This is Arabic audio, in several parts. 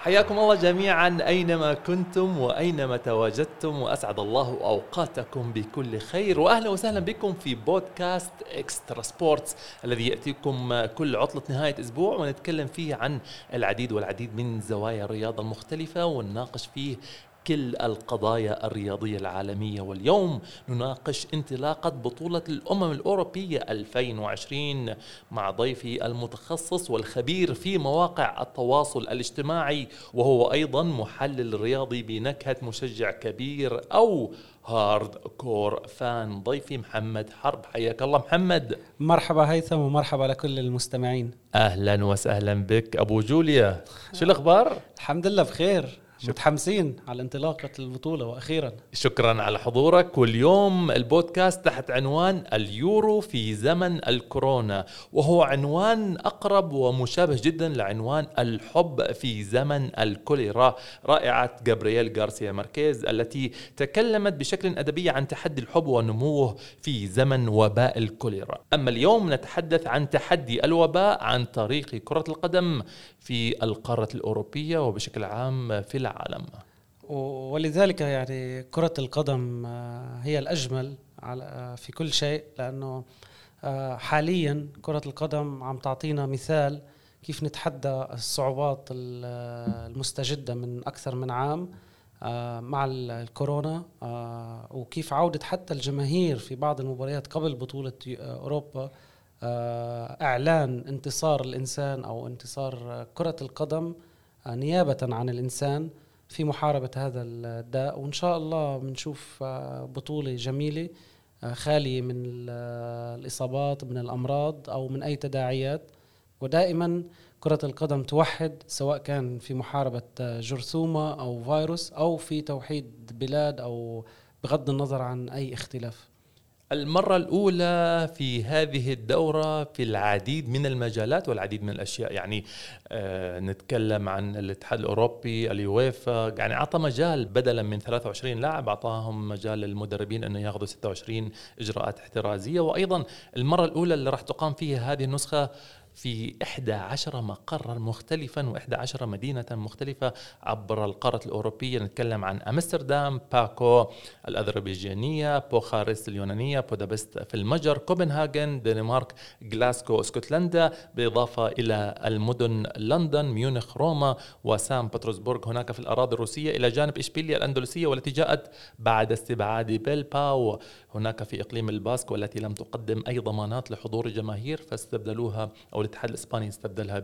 حياكم الله جميعا أينما كنتم وأينما تواجدتم وأسعد الله أوقاتكم بكل خير. واهلا وسهلا بكم في بودكاست إكسترا سبورتس الذي يأتيكم كل عطلة نهاية أسبوع ونتكلم فيه عن العديد والعديد من زوايا الرياضه المختلفه ونناقش فيه كل القضايا الرياضية العالمية واليوم نناقش انطلاقة بطولة الأمم الأوروبية 2020 مع ضيفي المتخصص والخبير في مواقع التواصل الاجتماعي وهو أيضا محلل رياضي بنكهة مشجع كبير أو hardcore fan. ضيفي محمد حرب حياك الله محمد. مرحبا هيثم ومرحبا لكل المستمعين. أهلا وسهلا بك. أبو جوليا شو الأخبار؟ الحمد لله بخير. متحمسين على انطلاقة البطولة وأخيرا. شكرا على حضورك. واليوم البودكاست تحت عنوان اليورو في زمن الكورونا وهو عنوان أقرب ومشابه جدا لعنوان الحب في زمن الكوليرا. رائعة جابرييل غارسيا ماركيز التي تكلمت بشكل أدبي عن تحدي الحب ونموه في زمن وباء الكوليرا. أما اليوم نتحدث عن تحدي الوباء عن طريق كرة القدم في القارة الأوروبية وبشكل عام في العالم. ولذلك يعني كرة القدم آه، هي الأجمل آه، في كل شيء لأنه آه، حاليا كرة القدم عم تعطينا مثال كيف نتحدى الصعوبات المستجدة من أكثر من عام مع الكورونا وكيف عودة حتى الجماهير في بعض المباريات قبل بطولة أوروبا إعلان انتصار الإنسان أو انتصار كرة القدم نيابة عن الإنسان في محاربة هذا الداء. وإن شاء الله بنشوف آه، بطولة جميلة آه، خالية من الإصابات من الأمراض أو من أي تداعيات. ودائما كرة القدم توحد سواء كان في محاربة آه، جرثومة أو فيروس أو في توحيد بلاد أو بغض النظر عن أي اختلاف. المرة الأولى في هذه الدورة في العديد من المجالات والعديد من الأشياء. يعني آه نتكلم عن الاتحاد الأوروبي اليويفا. يعني أعطى مجال بدلا من 23 لاعب أعطاهم مجال للمدربين أنه ياخذوا 26 إجراءات احترازية. وأيضا المرة الأولى اللي راح تقام فيها هذه النسخة في 11 مقرا مختلفا و11 مدينة مختلفة عبر القارة الأوروبية. نتكلم عن أمستردام باكو الأذربيجانية بوخارست اليونانية بودابست في المجر كوبنهاجن دنمارك غلاسكو اسكتلندا بالإضافة إلى المدن لندن ميونخ روما وسان بطرسبورغ. هناك في الأراضي الروسية إلى جانب إشبيليا الأندلسية والتي جاءت بعد استبعاد بيلباو. هناك في إقليم الباسك والتي لم تقدم أي ضمانات لحضور الجماهير فاستبدلوها أو الاتحاد الإسباني استبدلها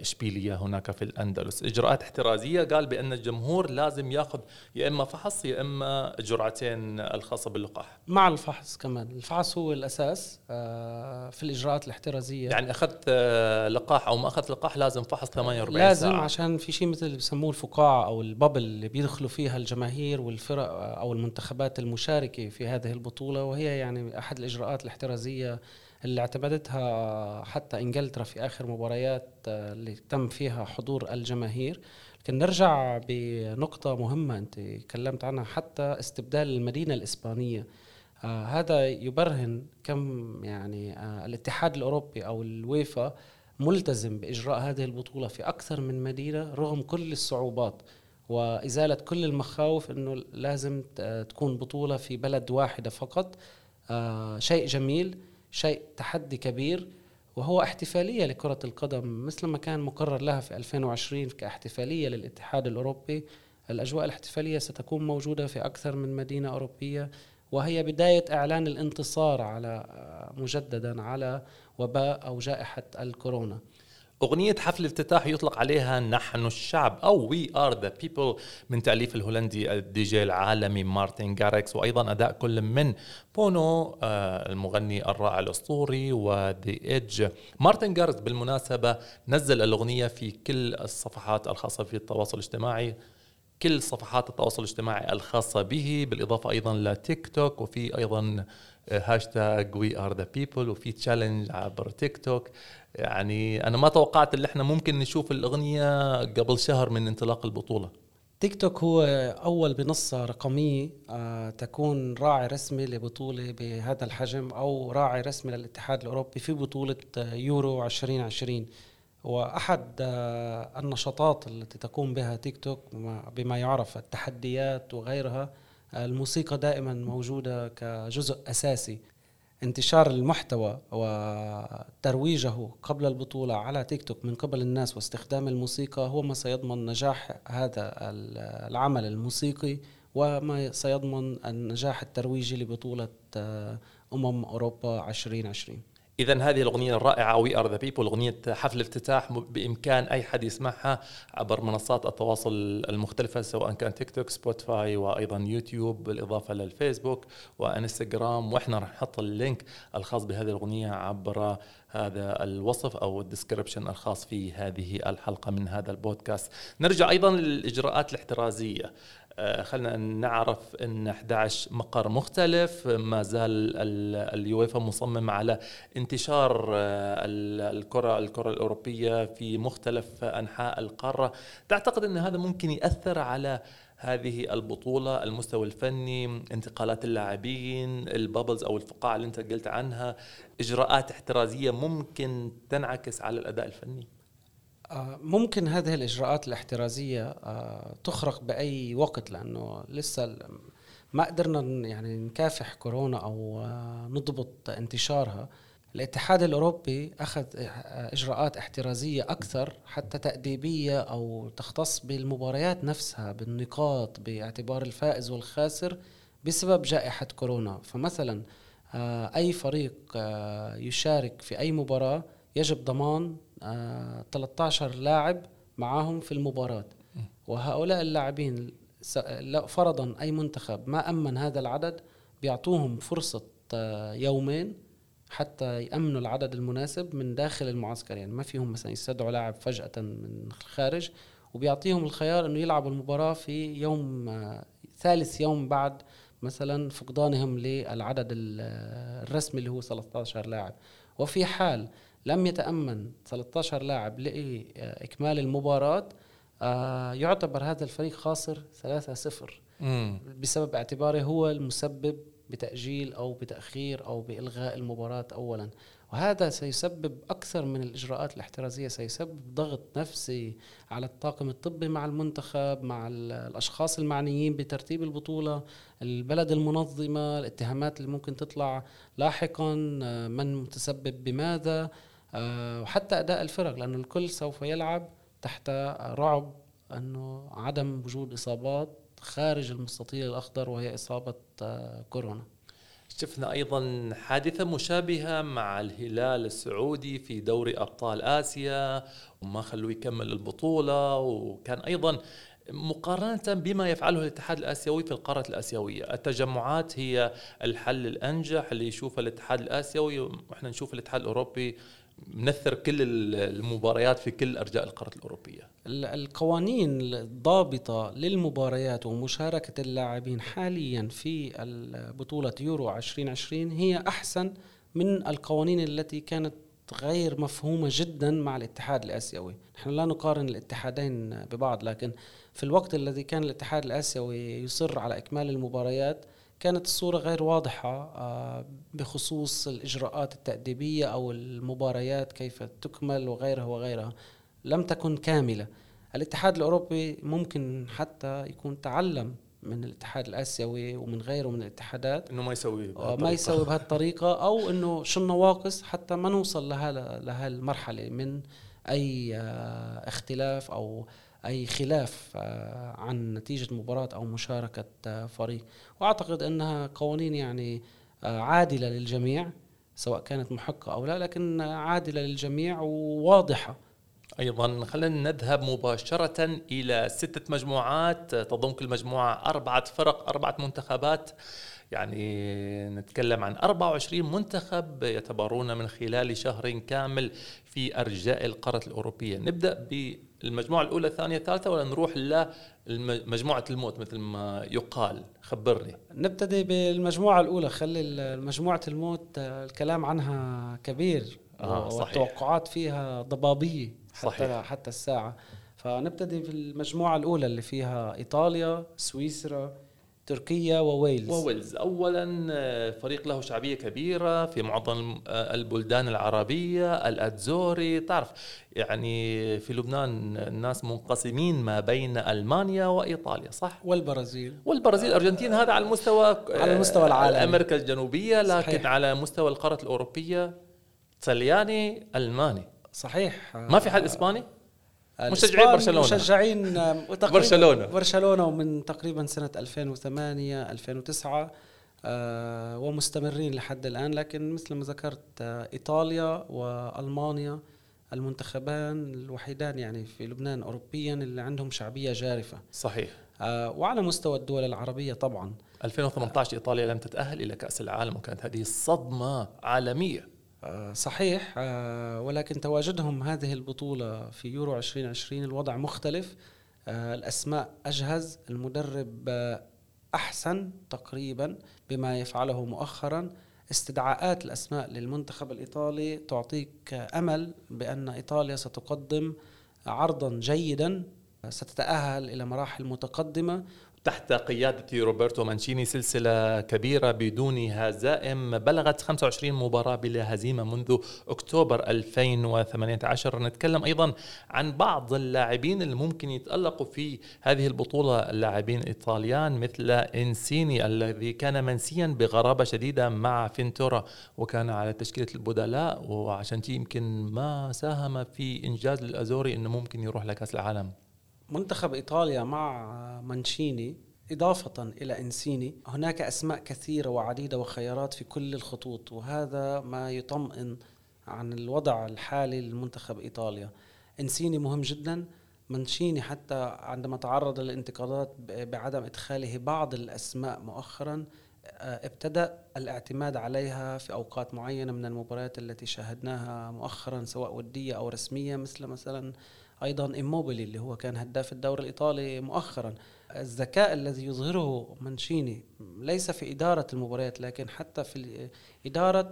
بإشبيلية هناك في الأندلس. إجراءات احترازية قال بأن الجمهور لازم يأخذ يا إما فحص يا إما جرعتين الخاصة باللقاح. مع الفحص كمان. الفحص هو الأساس آه، في الإجراءات الاحترازية. يعني أخذت آه، لقاح أو ما أخذت لقاح لازم فحص 48 لازم ساعة. عشان في شيء مثل بسموه الفقاعة أو البابل اللي بيدخلوا فيها الجماهير والفرق أو المنتخبات المشاركة في هذه البطولة. وهي يعني أحد الإجراءات الاحترازية اللي اعتمدتها حتى انجلترا في آخر مباريات آه، اللي تم فيها حضور الجماهير. لكن نرجع بنقطة مهمة أنت تكلمت عنها حتى استبدال المدينة الإسبانية. آه هذا يبرهن كم يعني آه الاتحاد الأوروبي أو الويفا ملتزم بإجراء هذه البطولة في أكثر من مدينة رغم كل الصعوبات. وإزالة كل المخاوف أنه لازم تكون بطولة في بلد واحدة فقط. آه شيء جميل. شيء تحدي كبير وهو احتفالية لكرة القدم مثل ما كان مقرر لها في 2020 كاحتفالية للاتحاد الأوروبي. الأجواء الاحتفالية ستكون موجودة في أكثر من مدينة أوروبية وهي بداية إعلان الانتصار على مجددا على وباء أو جائحة الكورونا. أغنية حفل الافتتاح يطلق عليها نحن الشعب أو We Are The People من تأليف الهولندي الدي جي العالمي مارتن جاريكس وأيضا أداء كل من بونو آه، المغني الرائع الأسطوري و The Edge مارتن جاريكس بالمناسبة نزل الأغنية في كل الصفحات الخاصة في التواصل الاجتماعي. كل صفحات التواصل الاجتماعي الخاصة به بالإضافة أيضا لتيك توك وفي أيضا hashtag We Are The People وفي challenge عبر تيك توك يعني أنا ما توقعت ان إحنا ممكن نشوف الأغنية قبل شهر من انطلاق البطولة. تيك توك هو أول منصة رقمية آه، تكون راعي رسمي لبطولة بهذا الحجم أو راعي رسمي للاتحاد الأوروبي في بطولة يورو 2020 واحد آه، النشاطات التي تقوم بها تيك توك بما يعرف التحديات وغيرها الموسيقى دائما موجودة كجزء أساسي. انتشار المحتوى وترويجه قبل البطولة على تيك توك من قبل الناس واستخدام الموسيقى هو ما سيضمن نجاح هذا العمل الموسيقي وما سيضمن النجاح الترويجي لبطولة آه، أمم أوروبا 2020 اذا هذه الأغنية الرائعة We Are The People أغنية حفل افتتاح بإمكان أي حد يسمعها عبر منصات التواصل المختلفة سواء كان TikTok Spotify وأيضا يوتيوب بالإضافة للفيسبوك وإنستغرام. وإحنا راح نحط ال link الخاص بهذه الأغنية عبر هذا الوصف أو ال description الخاص في هذه الحلقة من هذا البودكاست. نرجع أيضا للإجراءات الاحترازية. خلينا نعرف إن 11 مقر مختلف. ما زال اليويفا مصمم على انتشار آه، الكرة الكرة الأوروبية في مختلف أنحاء القارة. تعتقد إن هذا ممكن يأثر على هذه البطولة المستوى الفني انتقالات اللاعبين البابلز أو الفقاعة اللي أنت قلت عنها إجراءات احترازية ممكن تنعكس على الأداء الفني؟ آه، ممكن هذه الإجراءات الاحترازية آه، تخرق بأي وقت لأنه لسه ما قدرنا يعني نكافح كورونا أو آه، نضبط انتشارها. الاتحاد الأوروبي أخذ إجراءات احترازية أكثر حتى تأديبية أو تختص بالمباريات نفسها بالنقاط باعتبار الفائز والخاسر بسبب جائحة كورونا. فمثلا أي فريق يشارك في أي مباراة يجب ضمان 13 لاعب معاهم في المباراة. وهؤلاء اللاعبين فرضا أي منتخب ما أمن هذا العدد بيعطوهم فرصة آه، يومين حتى يأمنوا العدد المناسب من داخل المعسكر. يعني ما فيهم مثلا يستدعوا لاعب فجأة من الخارج وبيعطيهم الخيار إنه يلعبوا المباراة في يوم آه، ثالث يوم بعد مثلا فقدانهم للعدد الرسمي اللي هو 13 لاعب. وفي حال لم يتأمن 13 لاعب لإكمال المباراة آه يعتبر هذا الفريق خاسر 3-0 بسبب اعتباره هو المسبب بتأجيل أو بتأخير أو بإلغاء المباراة أولا. وهذا سيسبب أكثر من الإجراءات الاحترازية سيسبب ضغط نفسي على الطاقم الطبي مع المنتخب مع الأشخاص المعنيين بترتيب البطولة البلد المنظمة الاتهامات اللي ممكن تطلع لاحقا آه، من متسبب بماذا؟ وحتى أداء الفرق لأنه الكل سوف يلعب تحت رعب أنه عدم وجود إصابات خارج المستطيل الأخضر وهي إصابة آه، كورونا. شفنا أيضا حادثة مشابهة مع الهلال السعودي في دوري أبطال آسيا وما خلوه يكمل البطولة وكان أيضا مقارنة بما يفعله الاتحاد الآسيوي في القارة الآسيوية. التجمعات هي الحل الأنجح اللي يشوفه الاتحاد الآسيوي وإحنا نشوف الاتحاد الأوروبي منثر كل المباريات في كل أرجاء القارة الأوروبية. القوانين الضابطة للمباريات ومشاركة اللاعبين حاليا في بطوله يورو 2020 هي أحسن من القوانين التي كانت غير مفهومة جدا مع الاتحاد الآسيوي نحن لا نقارن الاتحادين ببعض لكن في الوقت الذي كان الاتحاد الآسيوي يصر على إكمال المباريات كانت الصورة غير واضحة آه، بخصوص الإجراءات التأديبية أو المباريات كيف تكمل وغيرها وغيرها. لم تكن كاملة. الاتحاد الأوروبي ممكن حتى يكون تعلم من الاتحاد الآسيوي ومن غيره من الاتحادات. إنه ما يسوي آه، ما يسوي بهالطريقة أو إنه شو النواقص حتى ما نوصل لها لهالمرحلة من أي آه، اختلاف أو أي خلاف آه، عن نتيجة مباراة أو مشاركة آه، فريق. وأعتقد أنها قوانين يعني آه، عادلة للجميع سواء كانت محقة أو لا لكن عادلة للجميع وواضحة. أيضا خلينا نذهب مباشرة إلى ستة مجموعات. تضم كل مجموعة أربعة فرق أربعة منتخبات. يعني نتكلم عن 24 منتخب يتبارون من خلال شهر كامل في أرجاء القارة الأوروبية. نبدأ بالمجموعه الأولى الثانية الثالثة ولا نروح لمجموعة الموت مثل ما يقال خبرني نبتدي بالمجموعة الأولى خلي مجموعة الموت الكلام عنها كبير آه صحيح. والتوقعات فيها ضبابية حتى صحيح. حتى الساعة فنبتدي بالمجموعة الأولى اللي فيها إيطاليا سويسرا تركيا وويلز وويلز. اولا آه، فريق له شعبية كبيرة في معظم آه، البلدان العربية الأتزوري تعرف يعني في لبنان الناس منقسمين ما بين ألمانيا وإيطاليا صح؟ والبرازيل. والبرازيل الارجنتين هذا على المستوى على المستوى العالمي. أمريكا الجنوبية لكن صحيح. على مستوى القارة الأوروبية طلياني ألماني. صحيح. ما في حد إسباني؟ مشجعين الإسبان برشلونة. مشجعين آه، تقريباً برشلونة. برشلونة ومن تقريبا سنة 2008 2009 آه، ومستمرين لحد الآن. لكن مثل ما ذكرت آه، إيطاليا وألمانيا المنتخبان الوحيدان يعني في لبنان أوروبيا اللي عندهم شعبية جارفة. صحيح. آه، وعلى مستوى الدول العربية طبعا. 2018 إيطاليا لم تتأهل إلى كأس العالم وكانت هذه صدمة عالمية. آه، صحيح آه، ولكن تواجدهم هذه البطولة في يورو 2020 الوضع مختلف. آه، الأسماء أجهز المدرب آه، أحسن تقريبا بما يفعله مؤخرا. استدعاءات الأسماء للمنتخب الإيطالي تعطيك أمل بأن إيطاليا ستقدم عرضا جيدا ستتأهل إلى مراحل متقدمة. تحت قيادة روبرتو مانشيني سلسلة كبيرة بدون هزائم بلغت 25 مباراة بلا هزيمة منذ أكتوبر 2018 نتكلم أيضا عن بعض اللاعبين اللي ممكن يتألقوا في هذه البطولة. اللاعبين إيطاليان مثل إنسيني الذي كان منسيا بغرابة شديدة مع فينتورا وكان على تشكيلة البدلاء وعشان يمكن ما ساهم في إنجاز الأزوري أنه ممكن يروح لكأس العالم. منتخب إيطاليا مع مانشيني إضافة إلى إنسيني هناك أسماء كثيرة وعديدة وخيارات في كل الخطوط وهذا ما يطمئن عن الوضع الحالي للمنتخب إيطاليا. إنسيني مهم جدا مانشيني حتى عندما تعرض للانتقادات بعدم إدخاله بعض الأسماء مؤخرا آه، ابتدأ الاعتماد عليها في أوقات معينة من المباريات التي شاهدناها مؤخرا سواء ودية أو رسمية مثل مثلا أيضا إيموبيلي اللي هو كان هداف الدوري الإيطالي مؤخرا. الذكاء الذي يظهره مانشيني ليس في إدارة المباريات لكن حتى في إدارة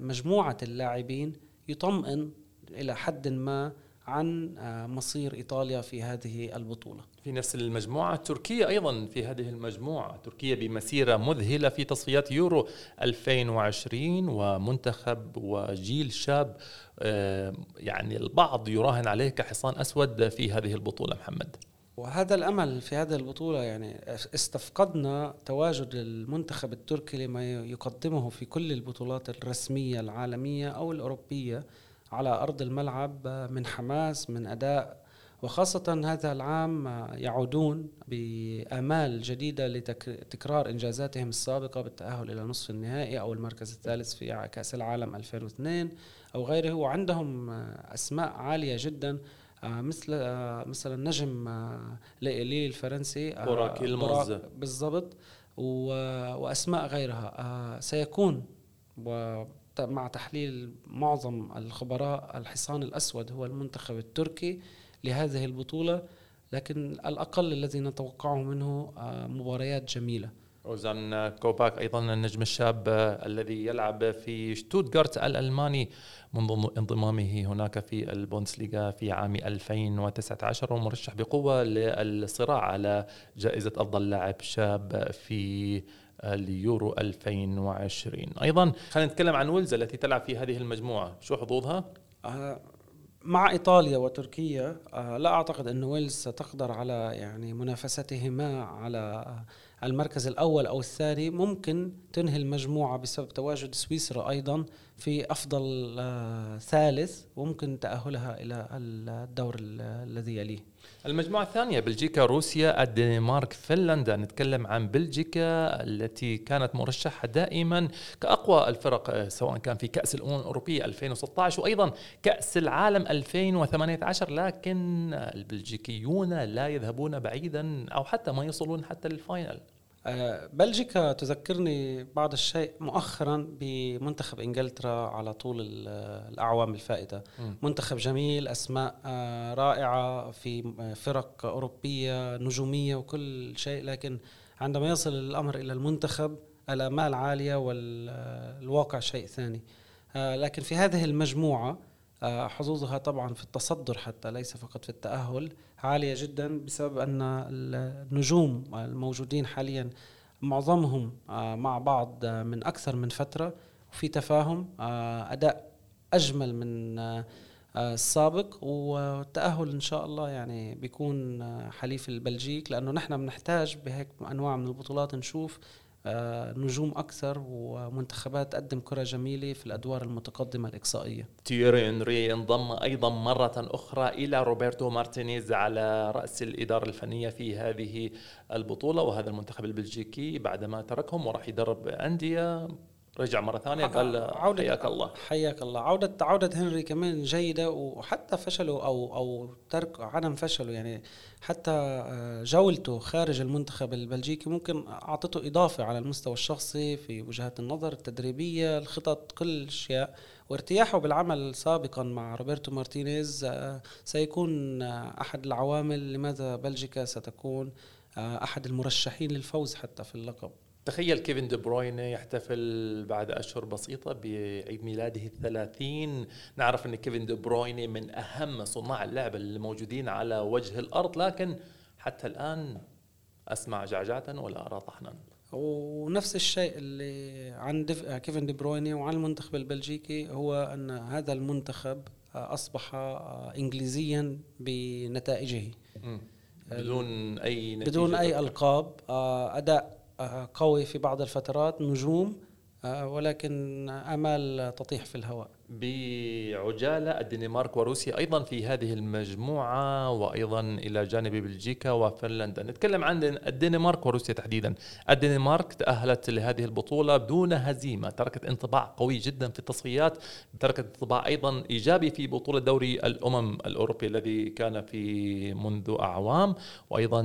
مجموعة اللاعبين يطمئن إلى حد ما عن مصير إيطاليا في هذه البطولة. في نفس المجموعة تركيا أيضا في هذه المجموعة. تركيا بمسيرة مذهلة في تصفيات يورو 2020 ومنتخب وجيل شاب آه، يعني البعض يراهن عليه كحصان أسود في هذه البطولة محمد. وهذا الأمل في هذه البطولة يعني استفقدنا تواجد المنتخب التركي لما يقدمه في كل البطولات الرسمية العالمية أو الأوروبية. على أرض الملعب من حماس من أداء. وخاصة هذا العام يعودون بآمال جديدة لتكرار إنجازاتهم السابقة بالتأهل إلى نصف النهائي أو المركز الثالث في كأس العالم 2002 أو غيره. وعندهم أسماء عالية جدا آه مثل آه مثلا نجم آه ليلي الفرنسي آه براك إلموز. بالضبط. وأسماء غيرها. سيكون مع تحليل معظم الخبراء الحصان الأسود هو المنتخب التركي لهذه البطولة لكن الأقل الذي نتوقعه منه مباريات جميلة. أوزان كوباك أيضا النجم الشاب الذي يلعب في شتوتغارت الألماني منذ انضمامه هناك في البوندسليغا في عام 2019 ومرشح بقوة للصراع على جائزة أفضل لاعب شاب في اليورو 2020 أيضا خلينا نتكلم عن ويلز التي تلعب في هذه المجموعة. شو حظوظها؟ آه مع إيطاليا وتركيا آه لا أعتقد أن ويلز ستقدر على يعني منافستهما على المركز الأول أو الثاني ممكن تنهي المجموعة بسبب تواجد سويسرا أيضا في أفضل آه ثالث وممكن تأهلها إلى الدور الذي يليه. المجموعة الثانية بلجيكا روسيا الدنمارك فنلندا. نتكلم عن بلجيكا التي كانت مرشحة دائما كأقوى الفرق سواء كان في كأس الأمم الأوروبية 2016 وأيضا كأس العالم 2018 لكن البلجيكيون لا يذهبون بعيدا أو حتى ما يصلون حتى لل final. بلجيكا تذكرني بعض الشيء مؤخرا بمنتخب إنجلترا على طول الأعوام الفائتة م. منتخب جميل أسماء رائعة في فرق أوروبية نجومية وكل شيء لكن عندما يصل الأمر إلى المنتخب الأمال عاليه والواقع شيء ثاني لكن في هذه المجموعة حظوظها طبعا في التصدر حتى ليس فقط في التأهل عالية جدا بسبب أن النجوم الموجودين حاليا معظمهم مع بعض من أكثر من فترة وفي تفاهم أداء أجمل من السابق والتأهل إن شاء الله يعني بيكون حليف البلجيك لأنه نحن بنحتاج بهيك أنواع من البطولات نشوف آه، نجوم أكثر ومنتخبات تقدم كرة جميلة في الأدوار المتقدمة الإقصائية. تيوري انري انضم أيضا مرة أخرى إلى روبرتو مارتينيز على رأس الإدارة الفنية في هذه البطولة وهذا المنتخب البلجيكي بعدما تركهم وراح يدرب أندية رجع مرة ثانية قال عودة حياك الله. حياك الله. عوده عودة هنري كمان جيدة وحتى فشله أو أو ترك عدم فشله يعني حتى آه، جولته خارج المنتخب البلجيكي ممكن أعطته إضافة على المستوى الشخصي في وجهات النظر التدريبية الخطط كل الاشياء وارتياحه بالعمل سابقا مع روبرتو مارتينيز آه، سيكون آه، أحد العوامل لماذا بلجيكا ستكون أحد المرشحين للفوز حتى في اللقب. تخيل كيفن دي بروين يحتفل بعد أشهر بسيطة بعيد ميلاده الثلاثين. نعرف أن كيفن دي بروين من أهم صناع اللعب الموجودين على وجه الأرض لكن حتى الآن أسمع جعجعة ولا أرى طحنا. ونفس الشيء اللي عن كيفن دي برويني وعن المنتخب البلجيكي هو أن هذا المنتخب أصبح إنجليزيا بنتائجه. بدون أي نتيجة. بدون أي ألقاب. أداء قوي في بعض الفترات نجوم آه، ولكن آمال تطيح في الهواء. بعجالة الدنمارك وروسيا أيضا في هذه المجموعة وأيضا إلى جانب بلجيكا وفنلندا. نتكلم عن الدنمارك وروسيا تحديدا. الدنمارك تأهلت لهذه البطولة بدون هزيمة تركت انطباع قوي جدا في التصفيات تركت انطباع أيضا إيجابي في بطولة دوري الأمم الأوروبي الذي كان في منذ أعوام وأيضا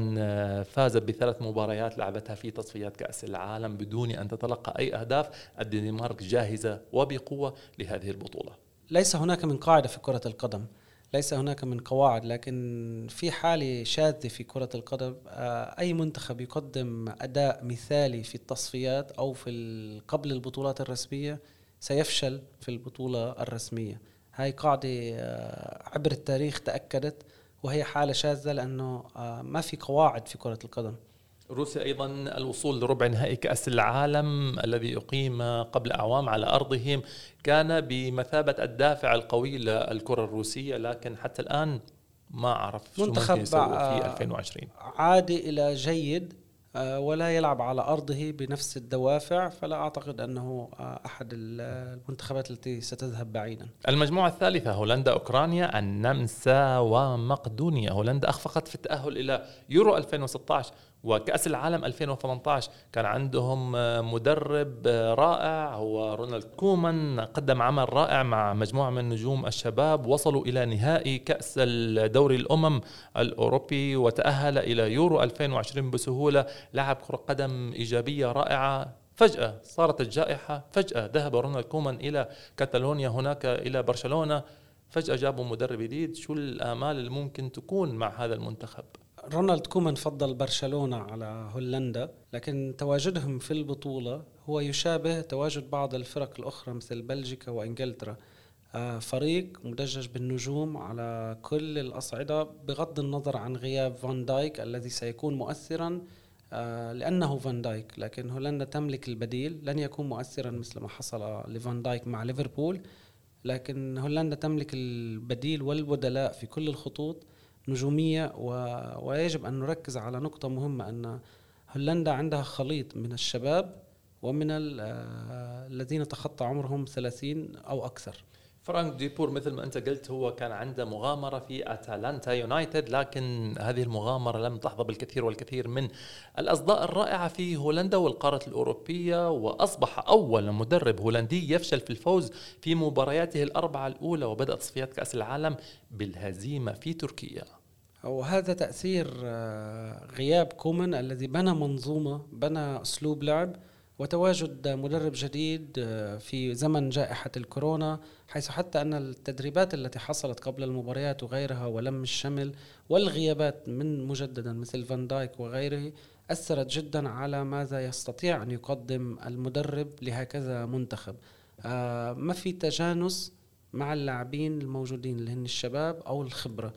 فازت بثلاث مباريات لعبتها في تصفيات كأس العالم بدون أن تتلقى أي أهداف. الدنمارك جاهزة وبقوة لهذه البطولة. البطوله ليس هناك من قاعدة في كرة القدم ليس هناك من قواعد لكن في حالة شاذة في كرة القدم آه، أي منتخب يقدم أداء مثالي في التصفيات أو في قبل البطولات الرسمية سيفشل في البطولة الرسمية. هاي قاعدة آه، عبر التاريخ تأكدت وهي حالة شاذة لأنه آه، ما في قواعد في كرة القدم. روسيا أيضا الوصول لربع نهائي كأس العالم الذي أقيم قبل أعوام على أرضهم. كان بمثابة الدافع القوي للكرة الروسية لكن حتى الآن ما أعرف شو ممكن يسوي في 2020 عادي إلى جيد آه، ولا يلعب على أرضه بنفس الدوافع فلا أعتقد أنه آه، أحد المنتخبات التي ستذهب بعيدا. المجموعة الثالثة هولندا أوكرانيا النمسا ومقدونيا، هولندا أخفقت في التأهل إلى يورو 2016 وكأس العالم 2018 كان عندهم مدرب رائع هو رونالد كومان قدم عمل رائع مع مجموعة من نجوم الشباب وصلوا إلى نهائي كأس الدوري الأمم الأوروبي وتأهل إلى يورو 2020 بسهولة لعب كرة قدم إيجابية رائعة. فجأة صارت الجائحة فجأة ذهب رونالد كومان إلى كاتالونيا هناك إلى برشلونة فجأة جابوا مدرب جديد. شو الآمال اللي ممكن تكون مع هذا المنتخب؟ رونالد كومان فضل برشلونة على هولندا لكن تواجدهم في البطولة هو يشابه تواجد بعض الفرق الأخرى مثل بلجيكا وإنجلترا. آه، فريق مدجج بالنجوم على كل الأصعدة بغض النظر عن غياب فان دايك الذي سيكون مؤثرا آه، لأنه فان دايك لكن هولندا تملك البديل لن يكون مؤثرا مثل ما حصل لفان دايك مع ليفربول لكن هولندا تملك البديل والبدلاء في كل الخطوط. نجومية و... ويجب أن نركز على نقطة مهمة أن هولندا عندها خليط من الشباب ومن آه، الذين تخطى عمرهم 30 أو أكثر. فرانك ديبور مثل ما أنت قلت هو كان عنده مغامرة في اتلانتا يونايتد لكن هذه المغامرة لم تحظى بالكثير والكثير من الأصداء الرائعة في هولندا والقارة الأوروبية وأصبح أول مدرب هولندي يفشل في الفوز في مبارياته الأربعة الأولى وبدا تصفيات كأس العالم بالهزيمة في تركيا. وهذا تأثير آه، غياب كومان الذي بنى منظومة بنى أسلوب لعب وتواجد مدرب جديد آه، في زمن جائحة الكورونا حيث حتى أن التدريبات التي حصلت قبل المباريات وغيرها ولم الشمل والغيابات من مجددا مثل فان دايك وغيره أثرت جدا على ماذا يستطيع أن يقدم المدرب لهكذا منتخب. آه، ما في تجانس مع اللاعبين الموجودين اللي هن الشباب أو الخبرة؟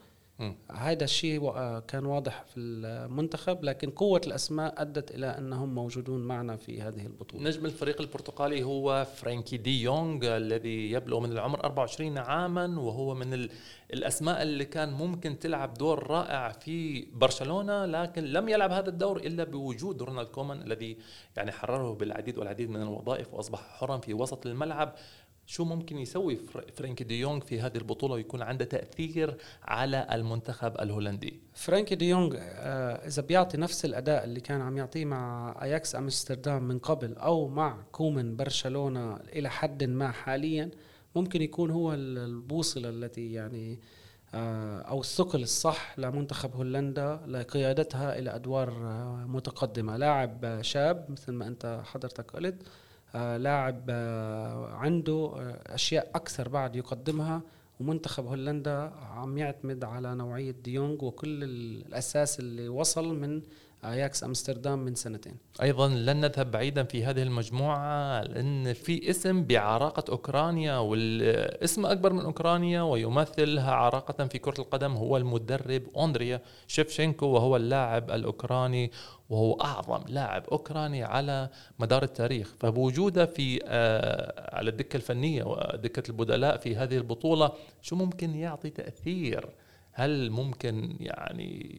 هذا الشيء كان واضح في المنتخب لكن قوة الأسماء أدت إلى أنهم موجودون معنا في هذه البطولة. نجم الفريق البرتقالي هو فرانكي دي يونغ الذي يبلغ من العمر 24 عاما وهو من الأسماء اللي كان ممكن تلعب دور رائع في برشلونة لكن لم يلعب هذا الدور إلا بوجود رونالد كومان الذي يعني حرره بالعديد والعديد من الوظائف وأصبح حرا في وسط الملعب. شو ممكن يسوي فرانكي دي يونغ في هذه البطولة ويكون عنده تأثير على المنتخب الهولندي؟ فرانكي دي يونغ آه، إذا بيعطي نفس الأداء اللي كان عم يعطيه مع أياكس أمستردام من قبل أو مع كومان برشلونة إلى حد ما حاليا ممكن يكون هو البوصلة التي يعني آه، أو الثقل الصح لمنتخب هولندا لقيادتها إلى أدوار آه، متقدمة. لاعب شاب مثل ما أنت حضرتك قلت لاعب آه، عنده آه، أشياء أكثر بعد يقدمها ومنتخب هولندا عم يعتمد على نوعية دي يونغ وكل الأساس اللي وصل من اياكس امستردام من سنتين. أيضا لن نذهب بعيدا في هذه المجموعة لأن في اسم بعراقة أوكرانيا والاسم أكبر من أوكرانيا ويمثلها عراقة في كرة القدم هو المدرب أندريا شيفشينكو وهو اللاعب الأوكراني وهو أعظم لاعب أوكراني على مدار التاريخ. فبوجوده في آه على الدكة الفنية ودكة البدلاء في هذه البطولة شو ممكن يعطي تأثير؟ هل ممكن يعني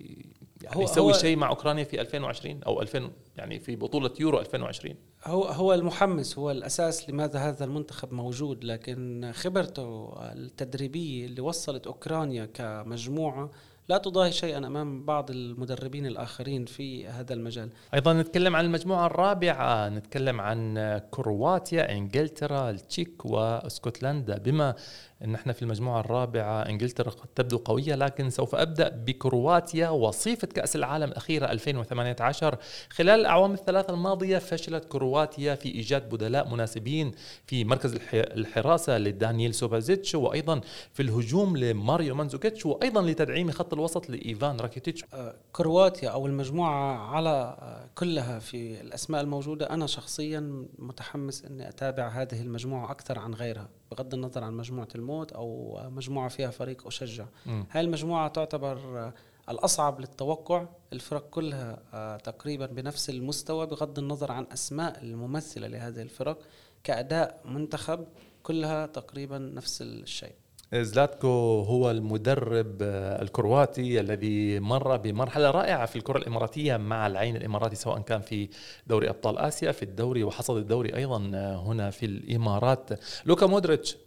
يعني يسوي شيء مع أوكرانيا في 2020 أو 2000 يعني في بطولة يورو 2020 هو هو المحمس هو الأساس لماذا هذا المنتخب موجود لكن خبرته التدريبية اللي وصلت أوكرانيا كمجموعة لا تضاهي شيئا أمام بعض المدربين الآخرين في هذا المجال. أيضا نتكلم عن المجموعة الرابعة، نتكلم عن كرواتيا، إنجلترا، التشيك واسكتلندا بما إن إحنا في المجموعة الرابعة إنجلترا قد تبدو قوية لكن سوف أبدأ بكرواتيا وصيفة كأس العالم الأخيرة 2018 خلال الأعوام الثلاثة الماضية فشلت كرواتيا في إيجاد بدلاء مناسبين في مركز الحراسة لدانييل سوفازيتش وأيضا في الهجوم لماريو مانزوكيتش وأيضا لتدعيم خط الوسط لإيفان راكيتيتش. آه، كرواتيا أو المجموعة على آه، كلها في الأسماء الموجودة أنا شخصيا متحمس إني أتابع هذه المجموعة أكثر عن غيرها. بغض النظر عن مجموعة الموت أو مجموعة فيها فريق أشجع. م. هاي المجموعة تعتبر الأصعب للتوقع. الفرق كلها آه، تقريبا بنفس المستوى بغض النظر عن أسماء الممثلة لهذه الفرق. كأداء منتخب كلها تقريبا نفس الشيء. زلاتكو هو المدرب الكرواتي الذي مر بمرحلة رائعة في الكرة الإماراتية مع العين الإماراتي سواء كان في دوري أبطال آسيا في الدوري وحصد الدوري أيضا هنا في الإمارات. لوكا مودريتش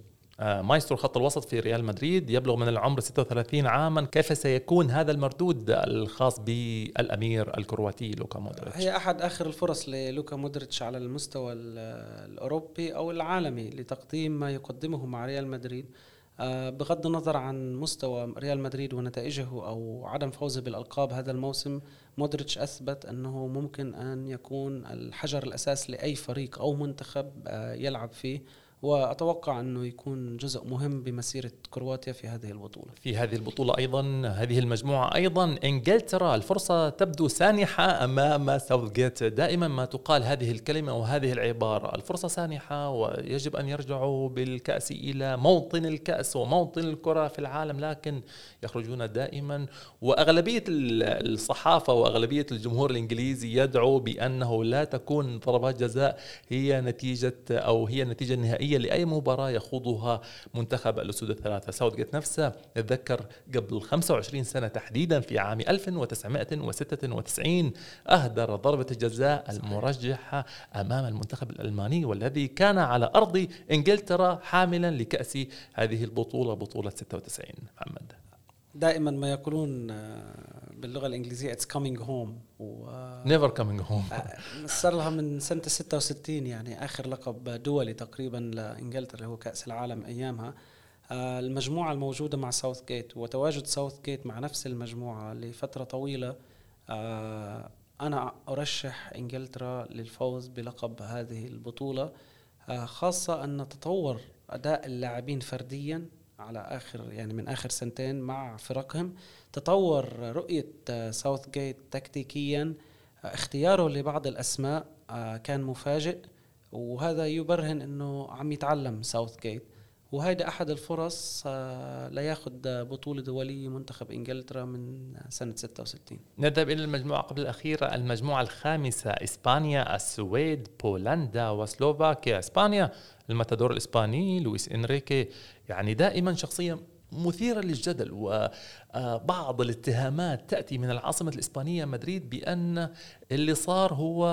آه، مايسترو خط الوسط في ريال مدريد يبلغ من العمر 36 عاما. كيف سيكون هذا المردود الخاص بالأمير الكرواتي لوكا مودريتش؟ هي أحد آخر الفرص للوكا مودريتش على المستوى الأوروبي أو العالمي لتقديم ما يقدمه مع ريال مدريد. آه، بغض النظر عن مستوى ريال مدريد ونتائجه أو عدم فوزه بالألقاب هذا الموسم مودريتش أثبت أنه ممكن أن يكون الحجر الأساس لأي فريق أو منتخب آه، يلعب فيه. وأتوقع أنه يكون جزء مهم بمسيرة كرواتيا في هذه البطولة. في هذه البطولة أيضا هذه المجموعة أيضا إنجلترا. الفرصة تبدو سانحة أمام ساوثجيت دائما ما تقال هذه الكلمة وهذه العبارة. الفرصة سانحة ويجب أن يرجعوا بالكأس إلى موطن الكأس وموطن الكرة في العالم لكن يخرجون دائما. وأغلبية الصحافة وأغلبية الجمهور الإنجليزي يدعو بأنه لا تكون ضربات جزاء هي نتيجة أو هي النتيجه النهائيه النهائيه لأي مباراة يخوضها منتخب الأسود الثلاثة. ساوثجيت نفسه نتذكر قبل 25 سنة تحديدا في عام 1996 أهدر ضربة الجزاء المرجحة أمام المنتخب الألماني والذي كان على أرض إنجلترا حاملا لكأس هذه البطولة بطولة 96 محمد. دائما ما يقولون باللغة الإنجليزية it's coming home never coming home صار لها من سنة 66 يعني آخر لقب دولي تقريبا لإنجلترا اللي هو كأس العالم أيامها. آه، المجموعة الموجودة مع ساوث جيت وتواجد ساوث جيت مع نفس المجموعة لفترة طويلة. آه، أنا أرشح إنجلترا للفوز بلقب هذه البطولة. آه، خاصة أن تطور أداء اللاعبين فرديا. على آخر يعني من آخر سنتين مع فرقهم تطور رؤية ساوث جيت تكتيكيا اختياره لبعض الأسماء آه، كان مفاجئ وهذا يبرهن إنه عم يتعلم ساوث جيت وهيدا أحد الفرص آه، لياخذ بطولة دولية منتخب إنجلترا من سنة 66 نذهب إلى المجموعة قبل الاخيره المجموعة الخامسة إسبانيا السويد بولندا وسلوفاكيا. إسبانيا المتدور الإسباني لويس إنريكي يعني دائما شخصية مثيرة للجدل وبعض الاتهامات تأتي من العاصمة الإسبانية مدريد بأن اللي صار هو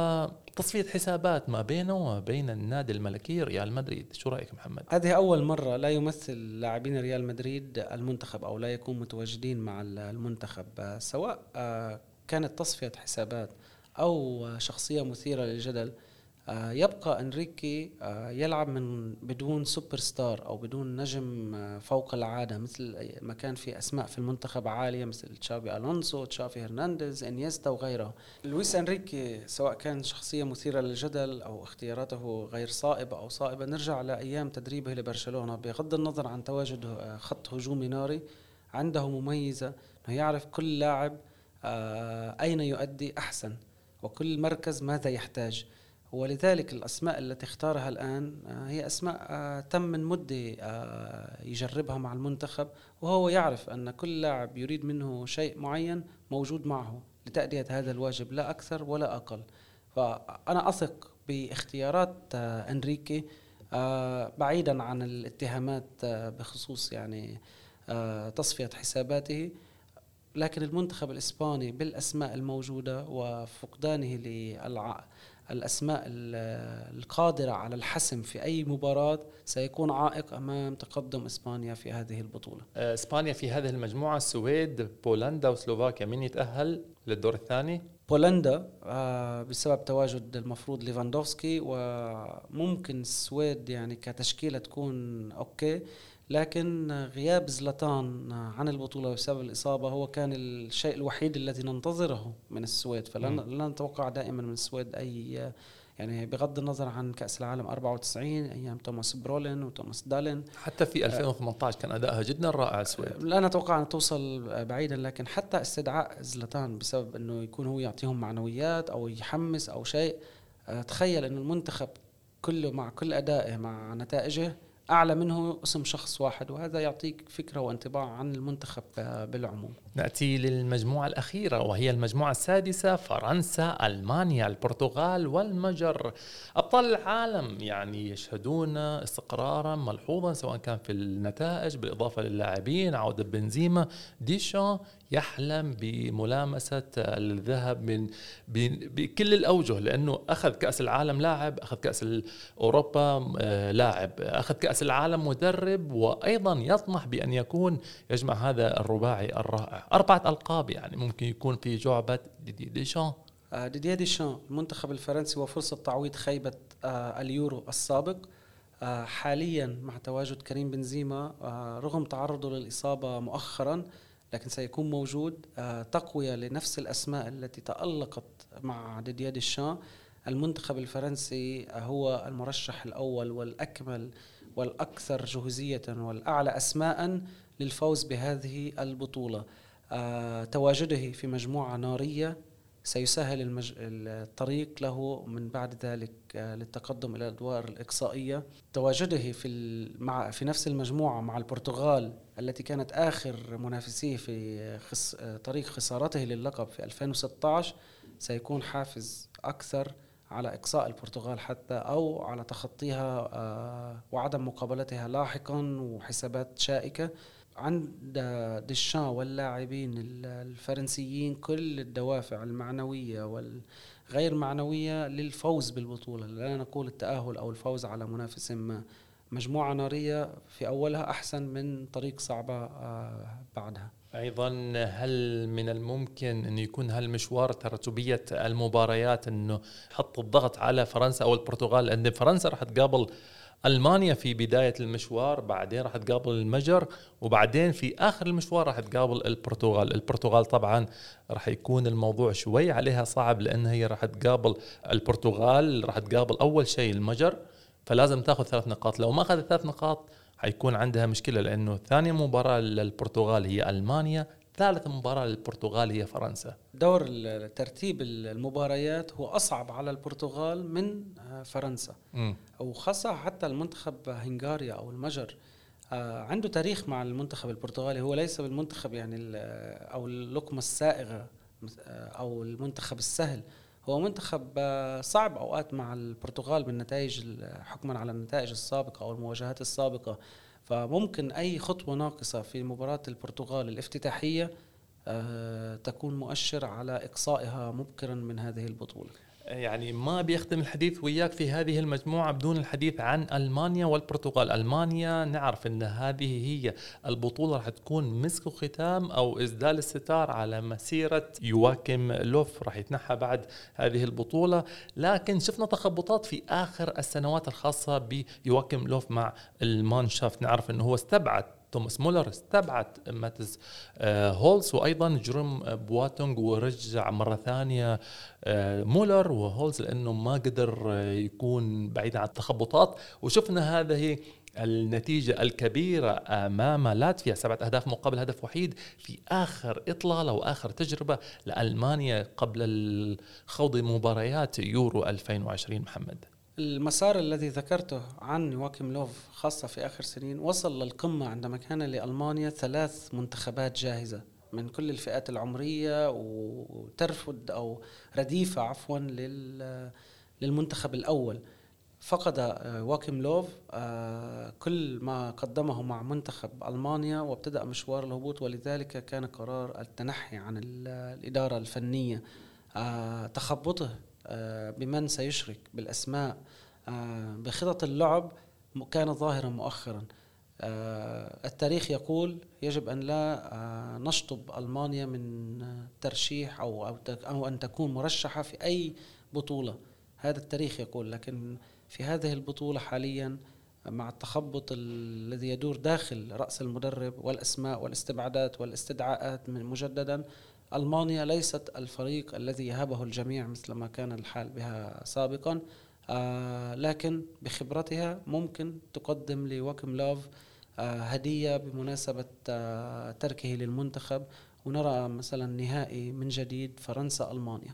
تصفية حسابات ما بينه وما بين النادي الملكي ريال مدريد شو رأيك محمد؟ هذه أول مرة لا يمثل لاعبين ريال مدريد المنتخب أو لا يكون متواجدين مع المنتخب سواء كانت تصفية حسابات أو شخصية مثيرة للجدل آه، يبقى إنريكي آه، يلعب من بدون سوبر ستار أو بدون نجم آه، فوق العادة مثل ما كان في أسماء في المنتخب عالية مثل تشافي ألونسو تشافي هرنانديز إنيستا وغيرها. لويس إنريكي سواء كان شخصية مثيرة للجدل أو اختياراته غير صائبة أو صائبة نرجع لأيام تدريبه لبرشلونة. بغض النظر عن تواجد خط هجومي ناري عنده مميزة إنه يعرف كل لاعب أين يؤدي أحسن وكل مركز ماذا يحتاج. ولذلك الأسماء التي اختارها الآن آه، هي أسماء آه، تم من مدة آه، يجربها مع المنتخب وهو يعرف أن كل لاعب يريد منه شيء معين موجود معه لتأدية هذا الواجب لا أكثر ولا أقل. فأنا أثق باختيارات أنريكي بعيدا عن الاتهامات بخصوص يعني تصفية حساباته. لكن المنتخب الإسباني بالأسماء الموجودة وفقدانه للع الأسماء القادرة على الحسم في أي مباراة سيكون عائق أمام تقدم إسبانيا في هذه البطولة. آه، إسبانيا في هذه المجموعة السويد، بولندا وسلوفاكيا، مين يتأهل للدور الثاني؟ بولندا آه، بسبب تواجد المفروض ليفاندوفسكي وممكن السويد يعني كتشكيلة تكون okay لكن غياب زلطان عن البطولة بسبب الإصابة هو كان الشيء الوحيد الذي ننتظره من السويد فلن نتوقع دائما من السويد أي يعني بغض النظر عن كأس العالم 94 أيام توماس برولين وتوماس دالين. حتى في 2018 كان أدائها جدا رائع السويد. لا نتوقع أن توصل بعيدا لكن حتى استدعاء زلطان بسبب أنه يكون هو يعطيهم معنويات أو يحمس أو شيء تخيل أن المنتخب كله مع كل أدائه مع نتائجه أعلى منه اسم شخص واحد وهذا يعطيك فكرة وانطباع عن المنتخب بالعموم. نأتي للمجموعة الأخيرة وهي المجموعة السادسة فرنسا، ألمانيا، البرتغال والمجر. أبطال العالم يعني يشهدون استقرارا ملحوظا سواء كان في النتائج بالإضافة للاعبين عودة بنزيما، ديشان يحلم بملامسة الذهب من بكل الأوجه لأنه أخذ كأس العالم لاعب أخذ كأس أوروبا آه، لاعب. أخذ كأس العالم مدرب وأيضا يطمح بأن يكون يجمع هذا الرباعي الرائع. أربعة ألقاب يعني ممكن يكون في جعبة. ديدي ديشان. آه، ديدي ديشان المنتخب الفرنسي وفرصة تعويض خيبة آه، اليورو السابق. حاليا مع تواجد كريم بنزيما رغم تعرضه للإصابة مؤخرا لكن سيكون موجود آه، تقوية لنفس الأسماء التي تألقت مع ديديا ديشان المنتخب الفرنسي هو المرشح الأول والأكمل والأكثر جهوزية والأعلى أسماء للفوز بهذه البطولة. آه، تواجده في مجموعة نارية سيسهل المج... الطريق له من بعد ذلك آه، للتقدم إلى الأدوار الإقصائية. تواجده في مع في نفس المجموعة مع البرتغال التي كانت آخر منافسيه في. آه، طريق خسارته للقب في 2016 سيكون حافز أكثر على إقصاء البرتغال حتى أو على تخطيها آه، وعدم مقابلتها لاحقا وحسابات شائكة عند ديشان واللاعبين الفرنسيين كل الدوافع المعنوية والغير معنوية للفوز بالبطولة لا نقول التأهل أو الفوز على منافس ما مجموعة نارية في أولها أحسن من طريق صعبة آه، بعدها. أيضا هل من الممكن انه يكون هالمشوار تراتبيه المباريات إنه حط الضغط على فرنسا أو البرتغال؟ لأن فرنسا راح تقابل ألمانيا في بداية المشوار بعدين راح تقابل المجر وبعدين في آخر المشوار راح تقابل البرتغال. البرتغال طبعا راح يكون الموضوع شوي عليها صعب لأن هي راح تقابل البرتغال راح تقابل أول شيء المجر فلازم تاخذ ثلاث نقاط. لو ما أخذت ثلاث نقاط حيكون عندها مشكلة لأنه ثاني مباراة للبرتغال هي ألمانيا ثالث مباراة للبرتغال هي فرنسا. دور ترتيب المباريات هو أصعب على البرتغال من فرنسا. م. وخاصة حتى المنتخب هنغاريا أو المجر آه عنده تاريخ مع المنتخب البرتغالي. هو ليس بالمنتخب يعني أو اللقمة السائغة آه، أو المنتخب السهل. هو منتخب آه، صعب أوقات مع البرتغال بالنتائج حكما على النتائج السابقة أو المواجهات السابقة. فممكن أي خطوة ناقصة في مباراة البرتغال الافتتاحية آه، تكون مؤشر على إقصائها مبكرا من هذه البطولة. يعني ما بيختم الحديث وياك في هذه المجموعة بدون الحديث عن ألمانيا والبرتغال. ألمانيا نعرف أن هذه هي البطولة راح تكون مسك وختام أو إسدال الستار على مسيرة يواخيم لوف. راح يتنحى بعد هذه البطولة. لكن شفنا تخبطات في آخر السنوات الخاصة بيواخيم لوف مع ال Mannschaft نعرف أنه هو استبعد توماس مولر استبعد ماتس آه، هوملز وأيضا جيروم بواتينغ ورجع مرة ثانية آه، مولر وهوملز لأنه ما قدر آه، يكون بعيد عن التخبطات. وشفنا هذه النتيجة الكبيرة أمام لاتفيا سبعة أهداف مقابل هدف وحيد في آخر إطلالة وآخر تجربة لألمانيا قبل الخوض مباريات يورو 2020 محمد. المسار الذي ذكرته عن يواكيم لوف خاصة في آخر سنين وصل للقمة عندما كان لألمانيا ثلاث منتخبات جاهزة من كل الفئات العمرية وترفض أو رديفة عفوا للمنتخب الأول. فقد آه، واكيم لوف آه، كل ما قدمه مع منتخب ألمانيا وابتدأ مشوار الهبوط ولذلك كان قرار التنحي عن الإدارة الفنية. آه، تخبطه بمن سيشرك بالأسماء. آه، بخطط اللعب كان ظاهرا مؤخرا. آه، التاريخ يقول يجب أن لا نشطب ألمانيا من ترشيح أو, أو, أن تكون مرشحة في أي بطولة. هذا التاريخ يقول. لكن في هذه البطولة حاليا مع التخبط الذي يدور داخل رأس المدرب والأسماء والاستبعادات والاستدعاءات مجددا ألمانيا ليست الفريق الذي يهابه الجميع مثل ما كان الحال بها سابقا آه لكن بخبرتها ممكن تقدم لوكم لوف آه هدية بمناسبة آه تركه للمنتخب ونرى مثلا نهائي من جديد فرنسا ألمانيا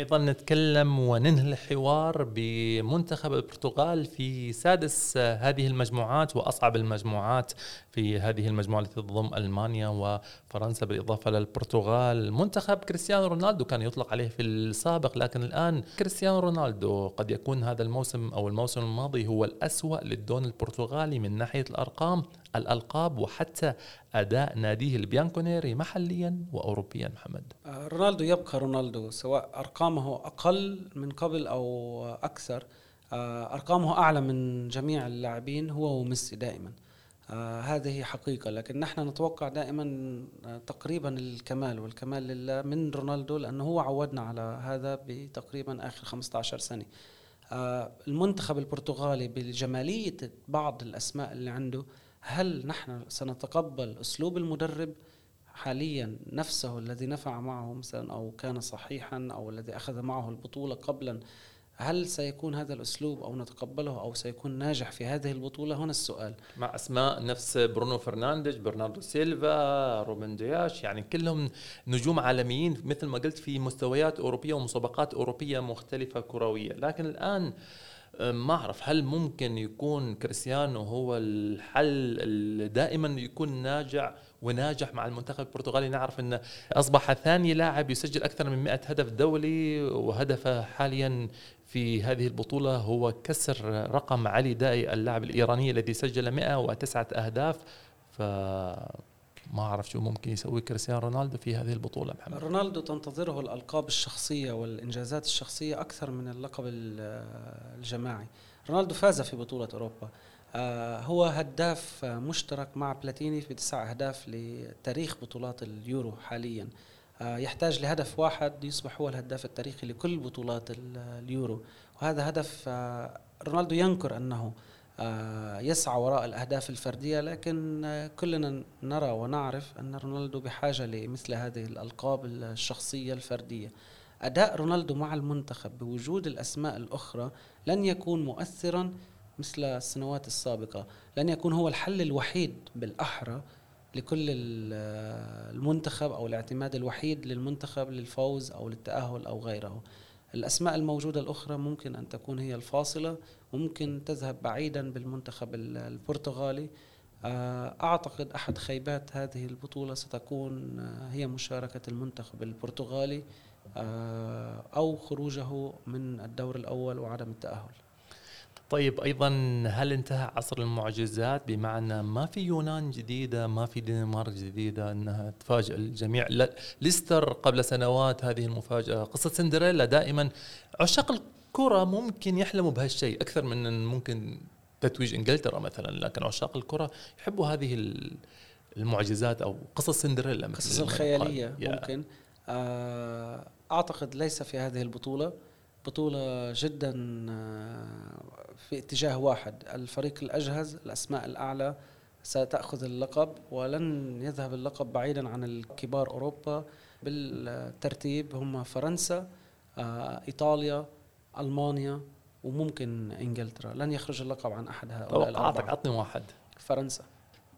أيضا نتكلم وننهي الحوار بمنتخب البرتغال في سادس هذه المجموعات وأصعب المجموعات في هذه المجموعة التي تضم ألمانيا وفرنسا بالإضافة للبرتغال منتخب كريستيانو رونالدو كان يطلق عليه في السابق لكن الآن كريستيانو رونالدو قد يكون هذا الموسم أو الموسم الماضي هو الأسوأ للدون البرتغالي من ناحية الأرقام. الألقاب وحتى أداء ناديه البيانكونيري محليا واوروبيا محمد. آه، رونالدو يبقى رونالدو سواء أرقامه أقل من قبل أو أكثر آه، أرقامه أعلى من جميع اللاعبين هو وميسي دائما. آه هذه حقيقة. لكن نحن نتوقع دائما تقريبا الكمال والكمال لله من رونالدو لأنه هو عودنا على هذا بتقريبا آخر 15 سنة. المنتخب البرتغالي بجمالية بعض الأسماء اللي عنده هل نحن سنتقبل أسلوب المدرب حاليا نفسه الذي نفع معه مثلا أو كان صحيحا أو الذي أخذ معه البطولة قبلا؟ هل سيكون هذا الأسلوب أو نتقبله أو سيكون ناجح في هذه البطولة؟ هنا السؤال. مع أسماء نفس برونو فرنانديز برناردو سيلفا روبن دياش يعني كلهم نجوم عالميين مثل ما قلت في مستويات أوروبية ومسابقات أوروبية مختلفة كروية. لكن الآن ما أعرف هل ممكن يكون كريستيانو هو الحل اللي دائما يكون ناجع وناجح مع المنتخب البرتغالي؟ نعرف انه أصبح ثاني لاعب يسجل أكثر من 100 هدف دولي وهدفه حاليا في هذه البطولة هو كسر رقم علي دائي اللاعب الإيراني الذي سجل 109 أهداف. ف ما أعرف شو ممكن يسوي كريستيانو رونالدو في هذه البطولة محمد رونالدو تنتظره الألقاب الشخصية والإنجازات الشخصية أكثر من اللقب الجماعي. رونالدو فاز في بطولة أوروبا. آه، هو هداف مشترك مع بلاتيني في تسع أهداف لتاريخ بطولات اليورو حاليا. آه، يحتاج لهدف واحد يصبح هو الهداف التاريخي لكل بطولات اليورو. وهذا هدف آه، رونالدو ينكر أنه يسعى وراء الأهداف الفردية لكن آه، كلنا نرى ونعرف أن رونالدو بحاجة لمثل هذه الألقاب الشخصية الفردية. أداء رونالدو مع المنتخب بوجود الأسماء الأخرى لن يكون مؤثرا مثل السنوات السابقة. لن يكون هو الحل الوحيد بالأحرى لكل آه، المنتخب أو الاعتماد الوحيد للمنتخب للفوز أو للتأهل أو غيره. الأسماء الموجودة الأخرى ممكن أن تكون هي الفاصلة ممكن تذهب بعيدا بالمنتخب البرتغالي. آه، أعتقد أحد خيبات هذه البطولة ستكون آه، هي مشاركة المنتخب البرتغالي آه، أو خروجه من الدور الأول وعدم التأهل. طيب أيضا هل انتهى عصر المعجزات؟ بمعنى ما في يونان جديدة ما في دنمارك جديدة إنها تفاجئ الجميع. ليستر قبل سنوات هذه المفاجأة. قصة سندريلا دائما عشاق الكرة ممكن يحلموا بهالشيء أكثر من ممكن تتويج إنجلترا مثلا لكن عشاق الكرة يحبوا هذه المعجزات أو قصص سندريلا قصص الخيالية ممكن. آه، أعتقد ليس في هذه البطولة. بطولة جدا آه، في اتجاه واحد الفريق الأجهز الأسماء الأعلى ستأخذ اللقب ولن يذهب اللقب بعيدا عن الكبار أوروبا. بالترتيب هم فرنسا آه، إيطاليا ألمانيا وممكن إنجلترا. لن يخرج اللقب عن أحد هؤلاء الأربعة. أعطني واحد. فرنسا.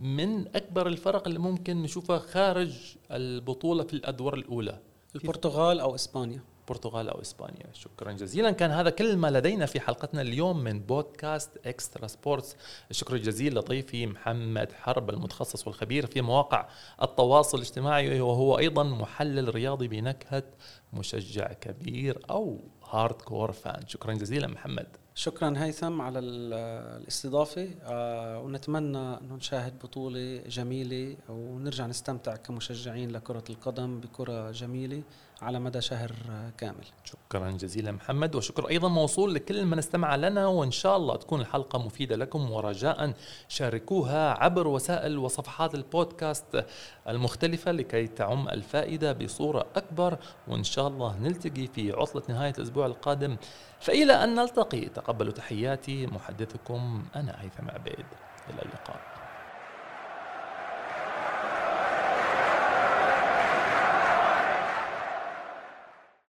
من أكبر الفرق اللي ممكن نشوفها خارج البطولة في الأدوار الأولى؟ البرتغال أو إسبانيا. البرتغال أو إسبانيا. شكرا جزيلا. كان هذا كل ما لدينا في حلقتنا اليوم من بودكاست إكسترا سبورتس. الشكر الجزيل لضيفي محمد حرب المتخصص والخبير في مواقع التواصل الاجتماعي وهو أيضا محلل رياضي بنكهة مشجع كبير أو hardcore fan. شكرا جزيلا محمد. شكرا هيثم على الاستضافة. آه ونتمنى أنه نشاهد بطولة جميلة ونرجع نستمتع كمشجعين لكرة القدم بكرة جميلة. على مدى شهر كامل. شكرا جزيلا محمد وشكر أيضا موصول لكل من استمع لنا وإن شاء الله تكون الحلقة مفيدة لكم ورجاء. شاركوها عبر وسائل وصفحات البودكاست المختلفة لكي تعم الفائدة بصورة أكبر وإن شاء الله نلتقي في عطلة نهاية الأسبوع القادم. فإلى أن نلتقي تقبلوا تحياتي محدثكم أنا هيثم عبيد. إلى اللقاء.